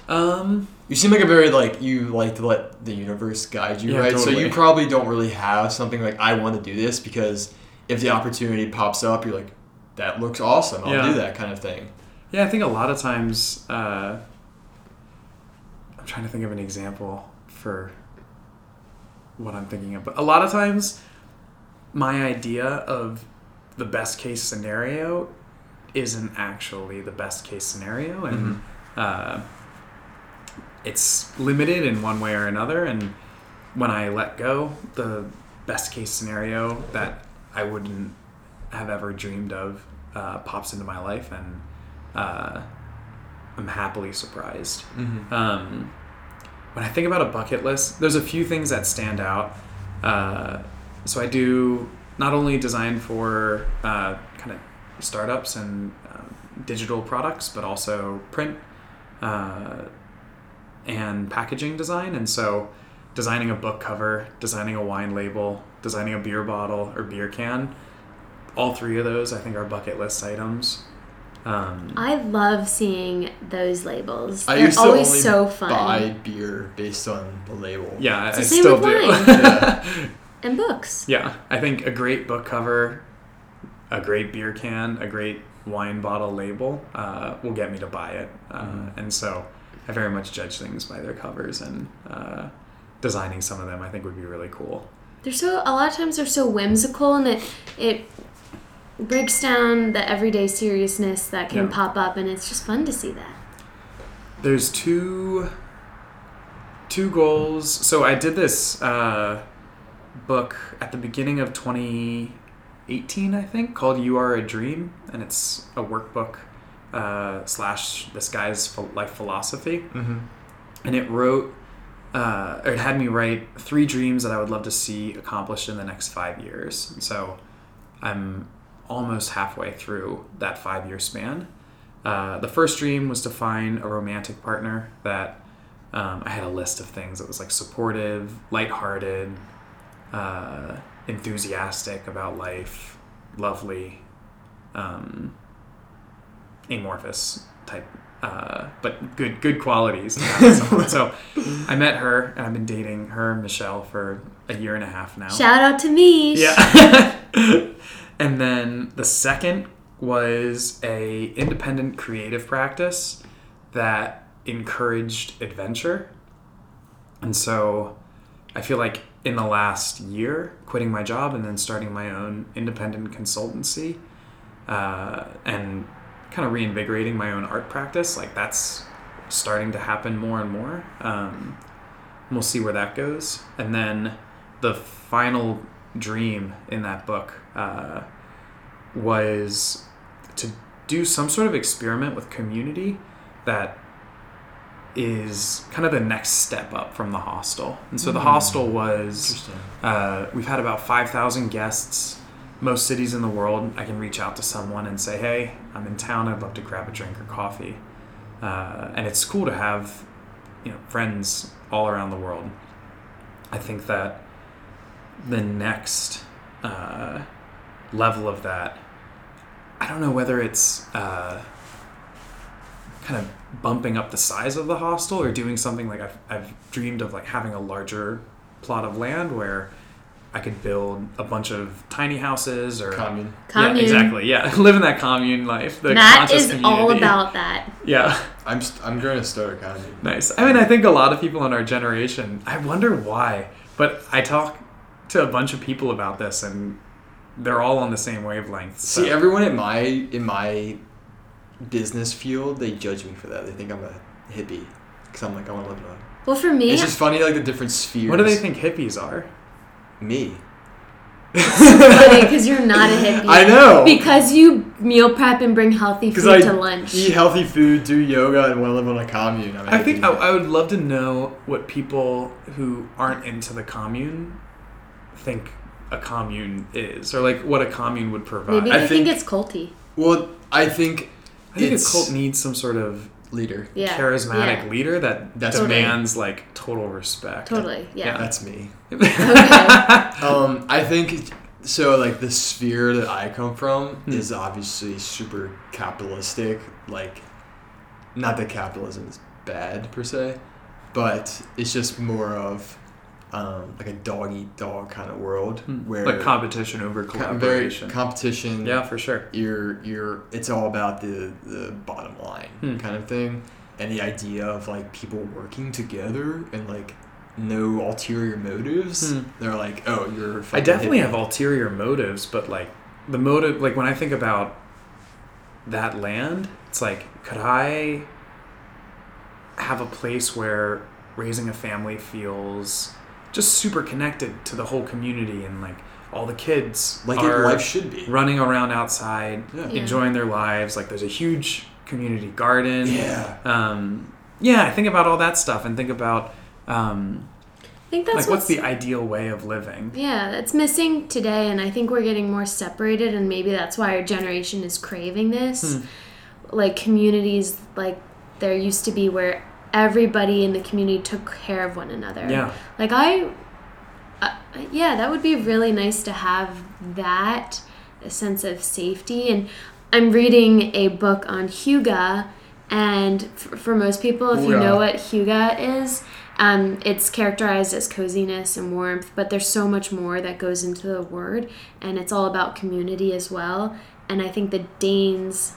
Um. You seem like a very like you like to let the universe guide you, Yeah, right? So you probably don't really have something like I want to do this because if the opportunity pops up, you're like, that looks awesome. I'll Yeah. do that kind of thing. Yeah, I think a lot of times. Uh, I'm trying to think of an example for what I'm thinking of, but a lot of times, my idea of the best case scenario isn't actually the best case scenario, and uh, it's limited in one way or another. And when I let go, the best case scenario that I wouldn't have ever dreamed of uh, pops into my life, and uh, I'm happily surprised. Mm-hmm. Um, when I think about a bucket list, there's a few things that stand out. Uh, so I do not only design for uh, kind of startups and um, digital products, but also print uh, and packaging design. And so designing a book cover, designing a wine label, designing a beer bottle or beer can. All three of those, I think, are bucket list items. Um, I love seeing those labels. I They're used to always only so fun. buy beer based on the label. yeah, I, It's I the same still with do. wine. <laughs> Yeah. And books. Yeah, I think a great book cover, a great beer can, a great wine bottle label uh, will get me to buy it. Uh, Mhm. And so I very much judge things by their covers and uh, designing some of them I think would be really cool. They're so a lot of times they're so whimsical and it it breaks down the everyday seriousness that can Yeah. pop up and it's just fun to see that. There's two two goals. So I did this uh, book at the beginning of 2018, I think, called "You Are a Dream," and it's a workbook uh, slash this guy's life philosophy. hmm and it wrote uh, or it had me write three dreams that I would love to see accomplished in the next five years. So I'm almost halfway through that five year span. Uh, the first dream was to find a romantic partner that um, I had a list of things that was like supportive, lighthearted, uh, enthusiastic about life, lovely, um, amorphous type uh, but good good qualities. to have with someone. so I met her, and I've been dating her, Michelle, for a year and a half now. Shout out to me. Yeah. <laughs> and then the second was a independent creative practice that encouraged adventure. And so I feel like in the last year, quitting my job and then starting my own independent consultancy uh, and kind of reinvigorating my own art practice, like that's starting to happen more and more. Um, we'll see where that goes. And then the final dream in that book uh, was to do some sort of experiment with community that is kind of the next step up from the hostel. And so the Mm. hostel was uh, we've had about 5,000 guests. Most cities in the world, I can reach out to someone and say, hey, I'm in town. I'd love to grab a drink or coffee. Uh, and it's cool to have you know, friends all around the world. I think that the next uh, level of that, I don't know whether it's uh, kind of bumping up the size of the hostel or doing something like I've, I've dreamed of like having a larger plot of land where I could build a bunch of tiny houses or Commune. Commune. Yeah, exactly. Yeah, <laughs> live in that commune life. The that conscious is all about that. Yeah, I'm st- I'm going to start a commune. nice. I mean, I think a lot of people in our generation. I wonder why, but I talk to a bunch of people about this, and they're all on the same wavelength. So. See, everyone in my in my business field, they judge me for that. They think I'm a hippie because I'm like I want to live in a. Well, for me, It's just funny, like the different spheres. what do they think hippies are? Me. because you're not a hippie. I know. Because you meal prep and bring healthy food I to lunch. eat healthy food, do yoga, and want to live on a commune. I'm a I think I. I would love to know what people who aren't into the commune think a commune is, or like what a commune would provide. Maybe I think, think- it's culty. well, I think I think it's a cult needs some sort of leader. Yeah. charismatic yeah. leader that That's demands like total respect. Totally. Yeah. That's me. Okay. <laughs> Um, I think so. Like the sphere that I come from Hmm. is obviously super capitalistic. Like, not that capitalism is bad per se, but it's just more of um, like a dog eat dog kind of world where like competition over collaboration. competition. yeah, for sure. you're you're it's all about the the bottom line Hmm. kind of thing and the idea of like people working together and like no ulterior motives Hmm. they're like oh you're I definitely hippie. have ulterior motives, but like the motive, like when I think about that land, it's like, could I have a place where raising a family feels just super connected to the whole community and like all the kids like are it, life should be running around outside, yeah Yeah. enjoying their lives. Like there's a huge community garden. yeah Um, yeah, I think about all that stuff and think about um, I think that's like what's the ideal way of living. Yeah, that's missing today, and I think we're getting more separated, and maybe that's why our generation is craving this. Hmm. Like communities, like there used to be where everybody in the community took care of one another. Yeah. Like I, uh, yeah, that would be really nice to have that a sense of safety. And I'm reading a book on hygge, and f- for most people, if you know what hygge is, um, it's characterized as coziness and warmth, but there's so much more that goes into the word, and it's all about community as well. And I think the Danes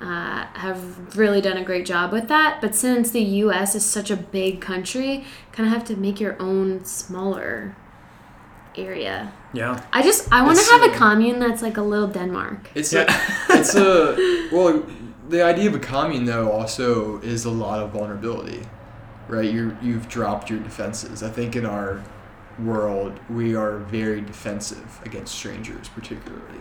uh, have really done a great job with that. But since the U.S. is such a big country, kind of have to make your own smaller area. Yeah. I just I want to have a commune that's like a little Denmark. It's Yeah. a, it's a well. The idea of a commune though also is a lot of vulnerability, right? You you've dropped your defenses. I think in our world we are very defensive against strangers, particularly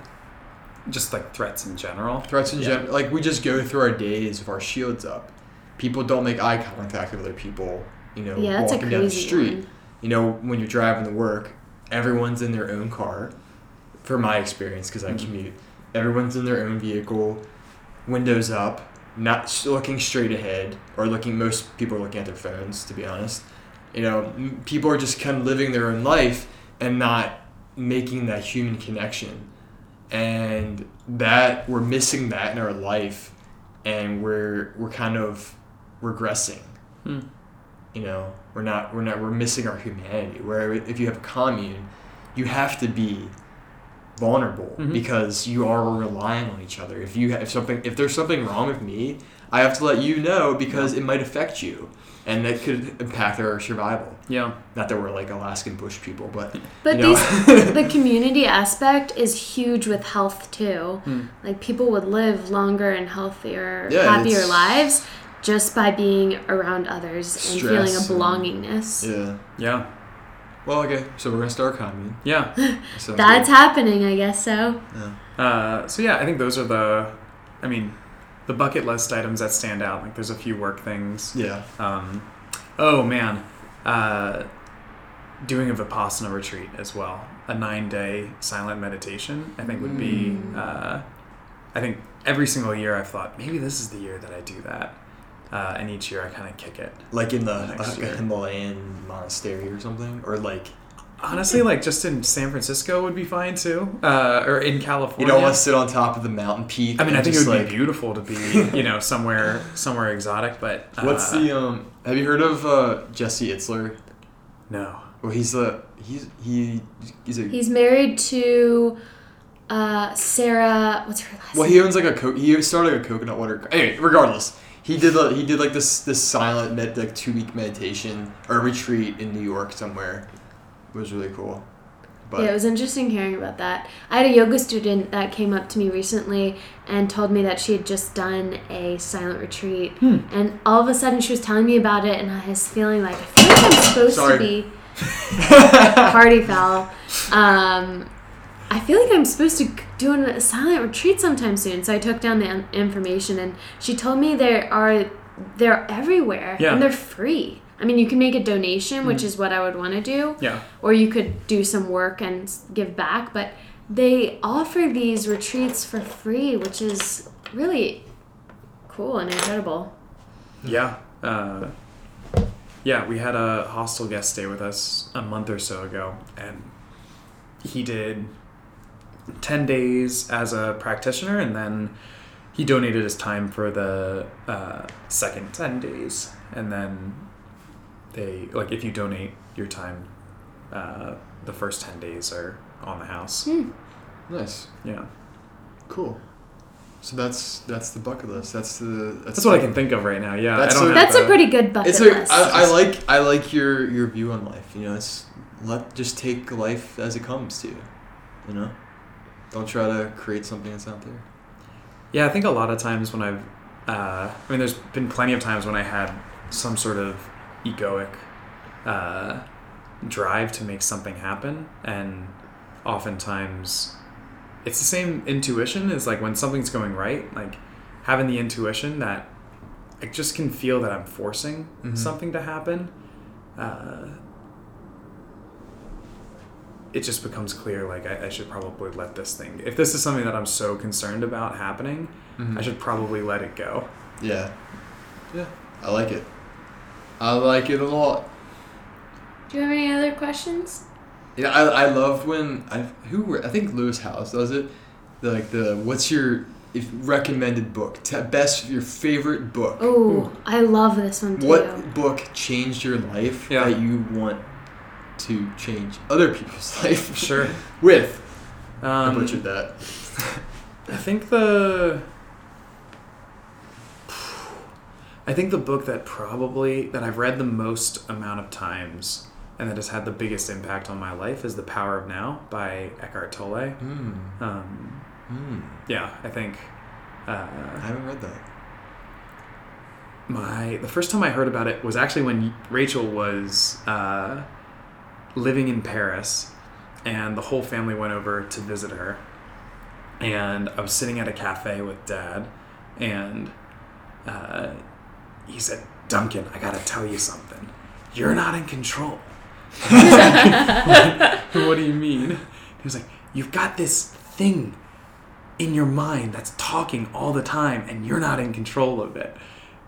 Just like threats in general. threats in Yeah. general. Like we just go through our days with our shields up. People don't make eye contact with other people. You know, Yeah, that's a walking down the street. one. You know, when you're driving to work, everyone's in their own car. For my experience, because I Mhm. commute, everyone's in their own vehicle, windows up, not looking straight ahead, or looking. Most people are looking at their phones, to be honest. You know, people are just kind of living their own life and not making that human connection, and that we're missing that in our life, and we're we're kind of regressing. Hmm. you know we're not we're not we're missing our humanity. Where if you have a commune you have to be vulnerable Mhm. because you are relying on each other. If you have something if there's something wrong with me i have to let you know because it might affect you and that could impact our survival Yeah. not that we're like alaskan bush people but But you know. these <laughs> the community aspect is huge with health too. Hmm. Like people would live longer and healthier, Yeah, happier lives just by being around others and feeling a Stress and- belongingness. yeah Yeah. well okay so we're gonna start a commune Yeah. <laughs> so That's happening, I guess so. yeah. Uh, so yeah, I think those are the, I mean, the bucket list items that stand out. Like there's a few work things. yeah Um, oh man, uh, doing a vipassana retreat as well. A nine day silent meditation. I think would be. Mm. Uh, I think every single year I've thought maybe this is the year that I do that. Uh, and each year I kind of kick it. like in the Next like himalayan monastery or something or like Honestly, like just in San Francisco would be fine too, uh, or in California. you don't want to sit on top of the mountain peak I mean, I think it would like, be beautiful to be, you know, <laughs> somewhere somewhere exotic. But uh, What's the um? Have you heard of uh, Jesse Itzler? no? Well, he's the he's he he's a He's married to uh, Sara. What's her last well name? he owns like a co- he started like a coconut water. Anyway, regardless, he did the, he did like this this silent med like two week meditation or retreat in New York somewhere. It was really cool. But yeah, it was interesting hearing about that. I had a yoga student that came up to me recently and told me that she had just done a silent retreat. Hmm. And all of a sudden she was telling me about it, and I was feeling like, I feel like I'm supposed Sorry. to be <laughs> party foul. Um, I feel like I'm supposed to do a silent retreat sometime soon. So I took down the information, and she told me there are they're everywhere Yeah. and they're free. I mean, you can make a donation, which is what I would want to do. Yeah, or you could do some work and give back but they offer these retreats for free which is really cool and incredible. Yeah, uh, yeah. We had a hostel guest stay with us a month or so ago, and he did ten days as a practitioner, and then he donated his time for the uh, second ten days, and then they like if you donate your time, uh, the first ten days are on the house. Hmm. nice, Yeah, cool. So that's that's the bucket list. That's the that's, that's what I can think of right now. Yeah, That's I don't a- have that's a the- pretty good bucket It's like list I, I like I like your your view on life. You know, it's let just take life as it comes to you. You know, don't try to create something that's not there. Yeah, I think a lot of times when I've, uh, I mean, there's been plenty of times when I had some sort of egoic uh, drive to make something happen, and oftentimes it's the same intuition as like when something's going right, like having the intuition that I just can feel that I'm forcing Mhm. something to happen. Uh, it just becomes clear like I, I should probably let this thing if this is something that i'm so concerned about happening Mm-hmm. i should probably let it go Yeah. Yeah. I like it. I like it a lot. Do you have any other questions? Yeah, I, I loved when I who were- I think Lewis Howes does it. The, like the what's your if recommended book? T- best your favorite book. Oh, I love this one too. What book changed your life Yeah. that you want to change other people's <laughs> life Sure. with? I Um, butchered that. <laughs> I think the I think the book that probably that I've read the most amount of times and that has had the biggest impact on my life is The Power of Now by Eckhart Tolle. Hmm. Um, Hmm. yeah, I think I uh, haven't read that. my the first time I heard about it was actually when Rachel was uh, living in Paris, and the whole family went over to visit her. And I was sitting at a cafe with Dad, and uh, he said, "Duncan, I gotta tell you something. You're not in control." <laughs> <laughs> what do you mean? He was like, "You've got this thing in your mind that's talking all the time and you're not in control of it.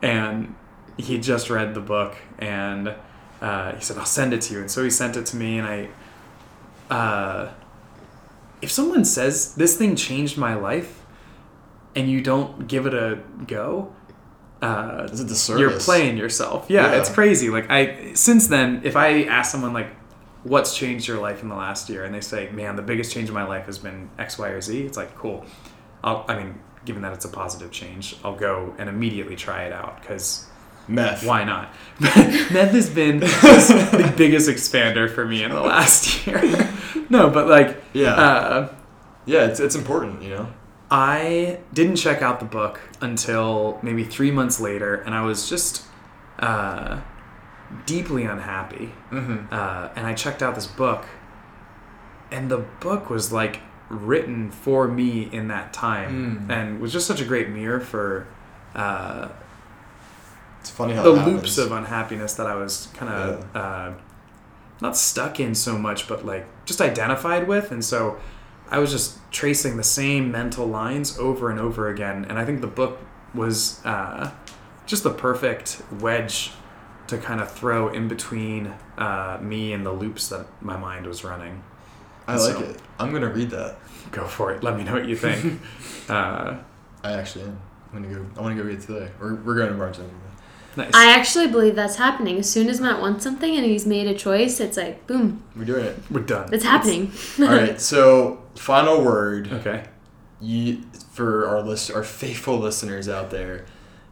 And he just read the book and uh, he said, I'll send it to you. And so he sent it to me. And I, uh, if someone says this thing changed my life and you don't give it a go, uh, It's a disservice. you're playing yourself. Yeah, Yeah. it's crazy. Like I since then, if I ask someone like what's changed your life in the last year and they say, "Man, the biggest change in my life has been X, Y, or Z." It's like, "Cool." I'll I mean, given that it's a positive change, I'll go and immediately try it out cuz Meth. why not? <laughs> Meth has been the <laughs> biggest expander for me in the last <laughs> year. no, but like Yeah. uh yeah, it's, it's important, you know? I didn't check out the book until maybe three months later, and I was just uh, deeply unhappy. Mm-hmm. Uh, and I checked out this book, and the book was like written for me in that time, Mm. and was just such a great mirror for uh, It's funny how the loops of unhappiness that I was kind of uh, not stuck in so much, but like just identified with. And so I was just tracing the same mental lines over and over again. And I think the book was uh, just the perfect wedge to kind of throw in between uh, me and the loops that my mind was running. I like so- it. I'm gonna read that. Go for it. Let me know what you think. <laughs> uh, I actually am. I'm gonna go. I want to go read it today. We're, we're going to Barnes and Noble. nice. I actually believe that's happening. As soon as Matt wants something and he's made a choice, it's like boom, We're doing it. We're done. it's happening. All right. <laughs> So final word. Okay. you for our list our faithful listeners out there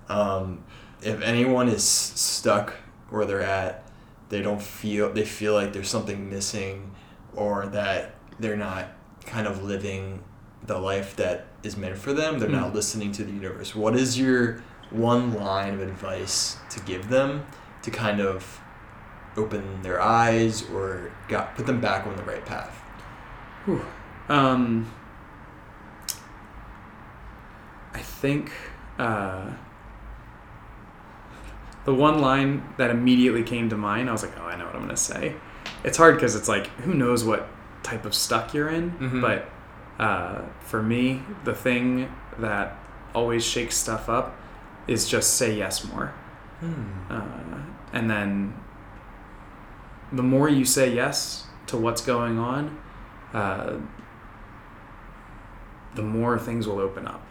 um, if anyone is stuck where they're at they don't feel they feel like there's something missing or that they're not kind of living the life that is meant for them they're not Mm. listening to the universe what is your one line of advice to give them to kind of open their eyes or got put them back on the right path Um, I think uh, the one line that immediately came to mind, I was like, oh, I know what I'm going to say. It's hard because it's like, who knows what type of stuck you're in? Mhm. But uh, for me, the thing that always shakes stuff up is just say yes more. Uh, and then the more you say yes to what's going on, uh, the more things will open up.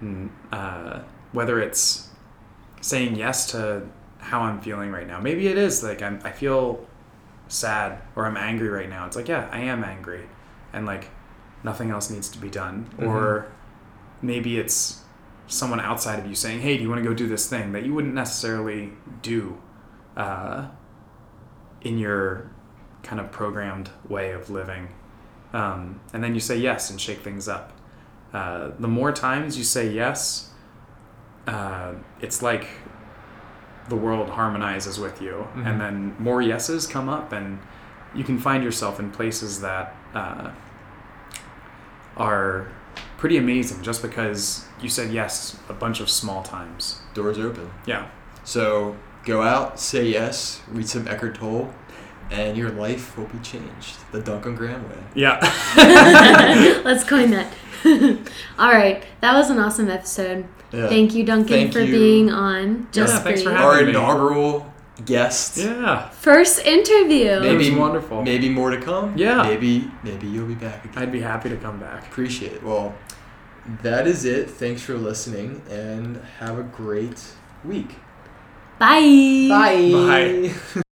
And, uh, whether it's saying yes to how I'm feeling right now, maybe it is like I'm, I feel sad or I'm angry right now. It's like, yeah, I am angry. And like nothing else needs to be done. Or maybe it's someone outside of you saying, hey, do you want to go do this thing that you wouldn't necessarily do uh, in your kind of programmed way of living. Um, and then you say yes and shake things up. Uh, the more times you say yes, uh, it's like the world harmonizes with you. Mhm. And then more yeses come up, and you can find yourself in places that uh, are pretty amazing just because you said yes a bunch of small times. doors open Yeah. So go out, say yes, read some Eckhart Tolle, and your life will be changed. The Duncan Graham way. Yeah. <laughs> <laughs> Let's coin that. <laughs> All right, that was an awesome episode. Yeah. Thank you, Duncan, Thank for you. being on. Just Yeah, thanks for Breathe. having Our me. inaugural guest. Yeah. First interview. Maybe- Maybe was wonderful. Maybe more to come. Yeah. Maybe maybe you'll be back again. I'd be happy to come back. Appreciate it. Well, that is it. Thanks for listening and have a great week. Bye. Bye. Bye. <laughs>